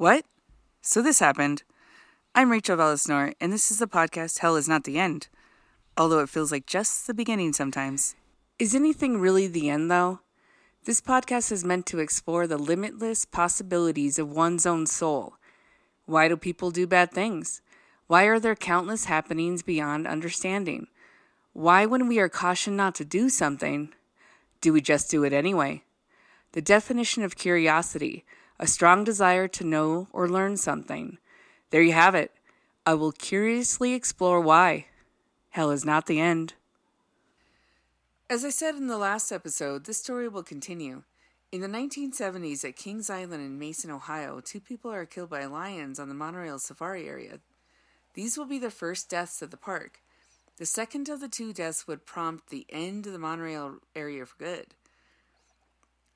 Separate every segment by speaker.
Speaker 1: What? So this happened. I'm Rachel Velasnor, and this is the podcast Hell is Not the End, although it feels like just the beginning sometimes. Is anything really the end, though? This podcast is meant to explore the limitless possibilities of one's own soul. Why do people do bad things? Why are there countless happenings beyond understanding? Why, when we are cautioned not to do something, do we just do it anyway? The definition of curiosity a strong desire to know or learn something. There you have it. I will curiously explore why. Hell is not the end. As I said in the last episode, this story will continue. In the 1970s at Kings Island in Mason, Ohio, two people are killed by lions on the monorail safari area. These will be the first deaths at the park. The second of the two deaths would prompt the end of the monorail area for good.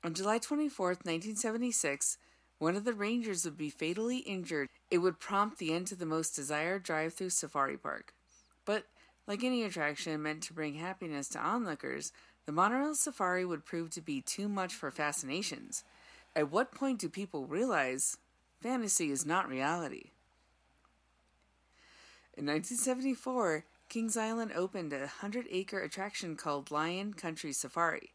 Speaker 1: On July 24, 1976, one of the rangers would be fatally injured. It would prompt the end to the most desired drive through safari park. But, like any attraction meant to bring happiness to onlookers, the monorail safari would prove to be too much for fascinations. At what point do people realize fantasy is not reality? In 1974, Kings Island opened a 100 acre attraction called Lion Country Safari.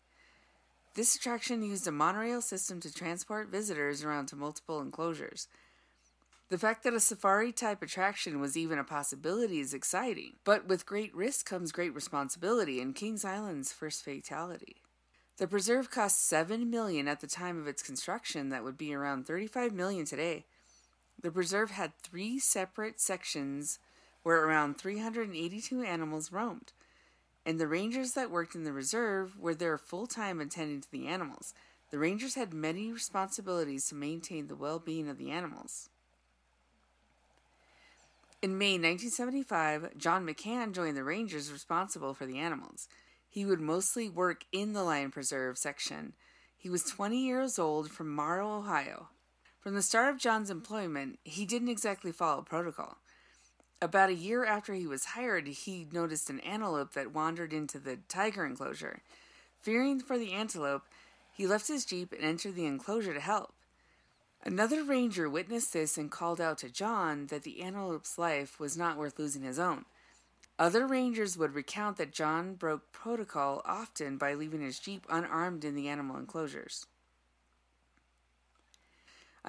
Speaker 1: This attraction used a monorail system to transport visitors around to multiple enclosures. The fact that a safari type attraction was even a possibility is exciting, but with great risk comes great responsibility and Kings Island's first fatality. The preserve cost 7 million at the time of its construction that would be around 35 million today. The preserve had 3 separate sections where around 382 animals roamed and the rangers that worked in the reserve were there full time attending to the animals. The rangers had many responsibilities to maintain the well being of the animals. In May 1975, John McCann joined the rangers responsible for the animals. He would mostly work in the lion preserve section. He was 20 years old from Morrow, Ohio. From the start of John's employment, he didn't exactly follow protocol. About a year after he was hired, he noticed an antelope that wandered into the tiger enclosure. Fearing for the antelope, he left his jeep and entered the enclosure to help. Another ranger witnessed this and called out to John that the antelope's life was not worth losing his own. Other rangers would recount that John broke protocol often by leaving his jeep unarmed in the animal enclosures.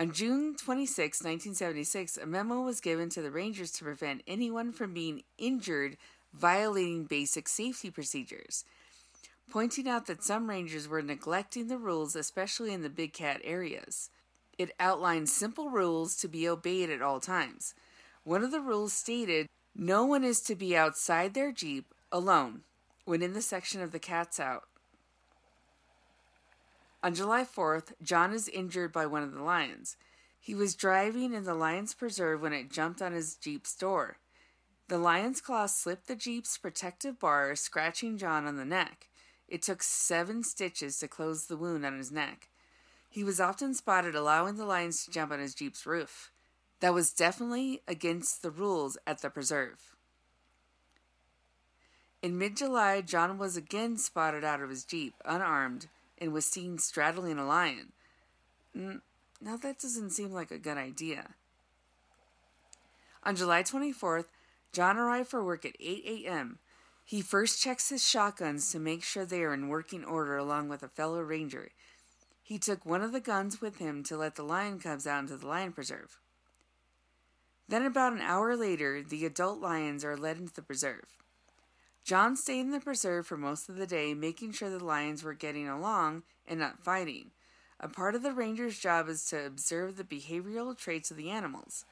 Speaker 1: On June 26, 1976, a memo was given to the Rangers to prevent anyone from being injured violating basic safety procedures, pointing out that some Rangers were neglecting the rules, especially in the big cat areas. It outlined simple rules to be obeyed at all times. One of the rules stated no one is to be outside their Jeep alone when in the section of the cats out on July 4th, John is injured by one of the lions. He was driving in the lion's preserve when it jumped on his Jeep's door. The lion's claw slipped the Jeep's protective bar, scratching John on the neck. It took seven stitches to close the wound on his neck. He was often spotted allowing the lions to jump on his Jeep's roof. That was definitely against the rules at the preserve. In mid July, John was again spotted out of his Jeep, unarmed, and was seen straddling a lion. Now that doesn't seem like a good idea. On July 24th, John arrived for work at 8 a.m. He first checks his shotguns to make sure they are in working order along with a fellow ranger. He took one of the guns with him to let the lion cubs out into the lion preserve. Then, about an hour later, the adult lions are led into the preserve. John stayed in the preserve for most of the day, making sure the lions were getting along and not fighting. A part of the ranger's job is to observe the behavioral traits of the animals.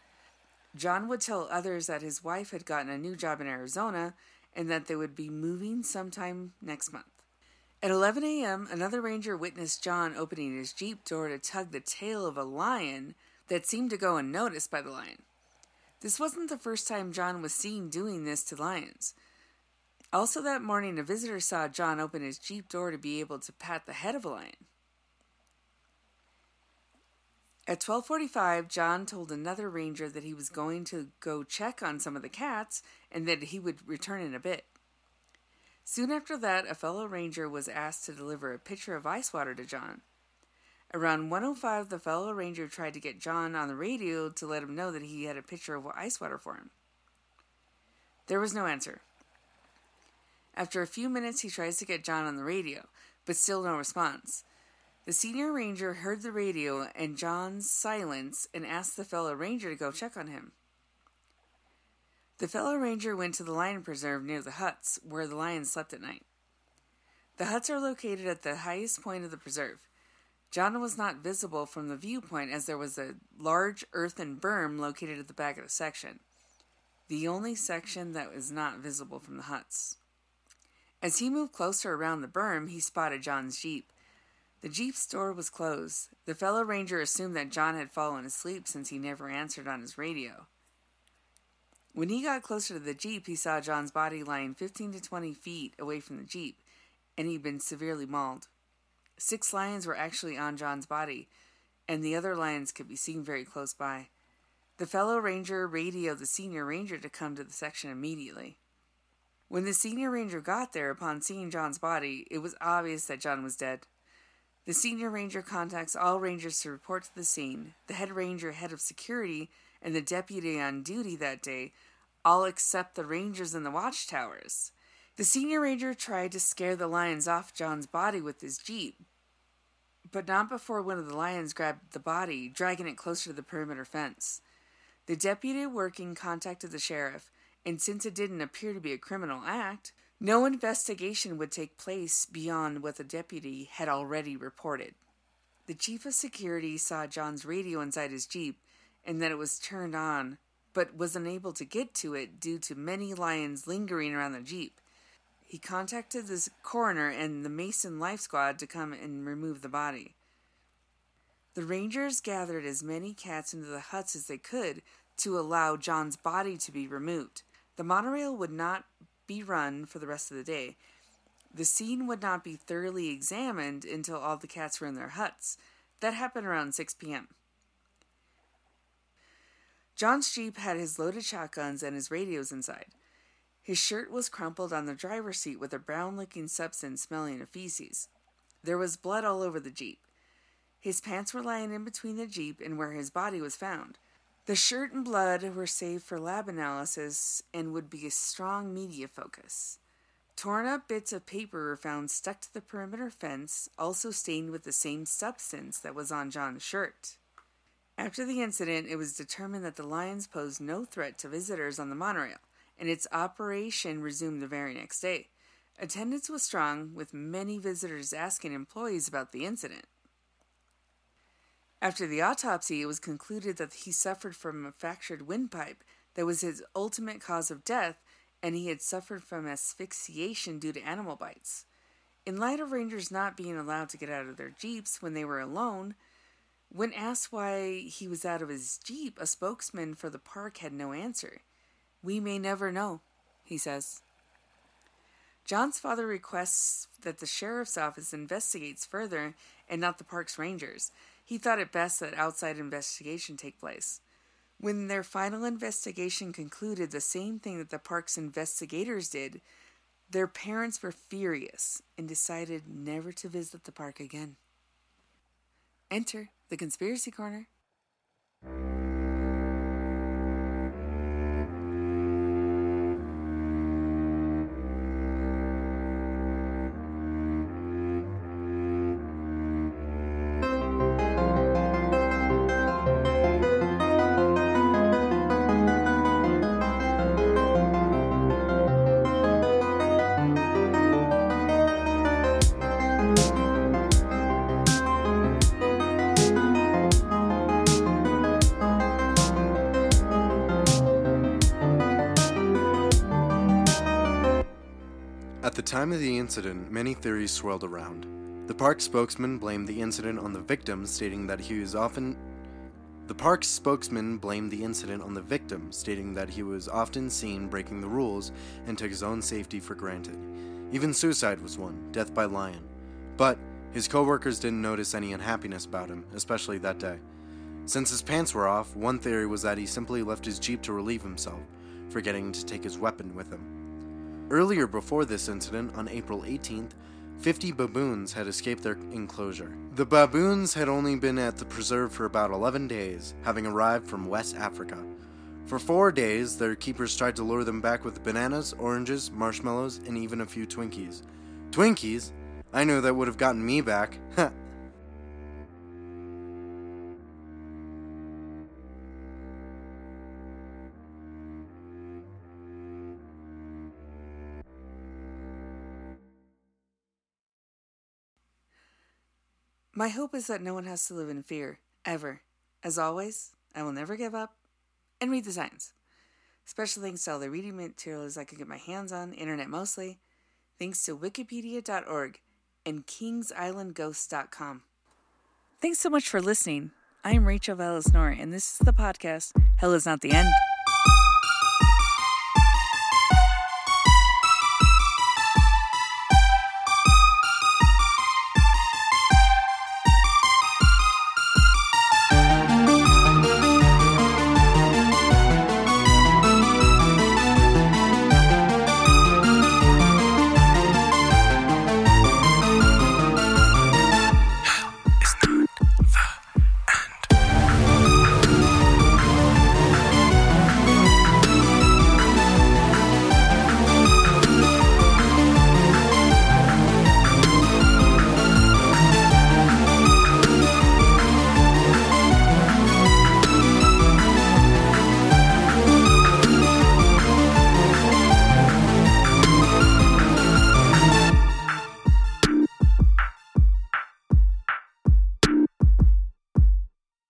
Speaker 1: John would tell others that his wife had gotten a new job in Arizona and that they would be moving sometime next month. At 11 a.m., another ranger witnessed John opening his Jeep door to tug the tail of a lion that seemed to go unnoticed by the lion. This wasn't the first time John was seen doing this to lions. Also, that morning, a visitor saw John open his Jeep door to be able to pat the head of a lion. At 12:45, John told another ranger that he was going to go check on some of the cats and that he would return in a bit. Soon after that, a fellow ranger was asked to deliver a pitcher of ice water to John. Around 105, the fellow ranger tried to get John on the radio to let him know that he had a pitcher of ice water for him. There was no answer. After a few minutes, he tries to get John on the radio, but still no response. The senior ranger heard the radio and John's silence and asked the fellow ranger to go check on him. The fellow ranger went to the lion preserve near the huts where the lions slept at night. The huts are located at the highest point of the preserve. John was not visible from the viewpoint as there was a large earthen berm located at the back of the section, the only section that was not visible from the huts. As he moved closer around the berm, he spotted John's jeep. The jeep's door was closed. The fellow ranger assumed that John had fallen asleep since he never answered on his radio. When he got closer to the jeep, he saw John's body lying 15 to 20 feet away from the jeep, and he'd been severely mauled. Six lions were actually on John's body, and the other lions could be seen very close by. The fellow ranger radioed the senior ranger to come to the section immediately. When the senior ranger got there upon seeing John's body, it was obvious that John was dead. The senior ranger contacts all rangers to report to the scene. The head ranger, head of security, and the deputy on duty that day all except the rangers in the watchtowers. The senior ranger tried to scare the lions off John's body with his jeep, but not before one of the lions grabbed the body, dragging it closer to the perimeter fence. The deputy working contacted the sheriff, and since it didn't appear to be a criminal act, no investigation would take place beyond what the deputy had already reported. The chief of security saw John's radio inside his jeep and that it was turned on, but was unable to get to it due to many lions lingering around the jeep. He contacted the coroner and the Mason Life Squad to come and remove the body. The Rangers gathered as many cats into the huts as they could to allow John's body to be removed. The monorail would not be run for the rest of the day. The scene would not be thoroughly examined until all the cats were in their huts. That happened around 6 p.m. John's Jeep had his loaded shotguns and his radios inside. His shirt was crumpled on the driver's seat with a brown looking substance smelling of feces. There was blood all over the Jeep. His pants were lying in between the Jeep and where his body was found. The shirt and blood were saved for lab analysis and would be a strong media focus. Torn up bits of paper were found stuck to the perimeter fence, also stained with the same substance that was on John's shirt. After the incident, it was determined that the lions posed no threat to visitors on the monorail and its operation resumed the very next day. Attendance was strong, with many visitors asking employees about the incident. After the autopsy, it was concluded that he suffered from a fractured windpipe that was his ultimate cause of death, and he had suffered from asphyxiation due to animal bites. In light of rangers not being allowed to get out of their jeeps when they were alone, when asked why he was out of his jeep, a spokesman for the park had no answer. We may never know, he says. John's father requests that the sheriff's office investigates further and not the park's rangers. He thought it best that outside investigation take place. When their final investigation concluded the same thing that the park's investigators did, their parents were furious and decided never to visit the park again. Enter the Conspiracy Corner.
Speaker 2: At the time of the incident, many theories swirled around. The park spokesman blamed the incident on the victim, stating that he was often the park's spokesman blamed the incident on the victim, stating that he was often seen breaking the rules and took his own safety for granted. Even suicide was one, death by lion. But his coworkers didn't notice any unhappiness about him, especially that day. Since his pants were off, one theory was that he simply left his jeep to relieve himself, forgetting to take his weapon with him. Earlier before this incident, on April 18th, 50 baboons had escaped their enclosure. The baboons had only been at the preserve for about 11 days, having arrived from West Africa. For four days, their keepers tried to lure them back with bananas, oranges, marshmallows, and even a few Twinkies. Twinkies? I knew that would have gotten me back.
Speaker 1: My hope is that no one has to live in fear, ever. As always, I will never give up and read the signs. Special thanks to all the reading materials I could get my hands on, internet mostly. Thanks to wikipedia.org and kingsislandghosts.com. Thanks so much for listening. I'm Rachel Valesnor, and this is the podcast Hell is Not the End.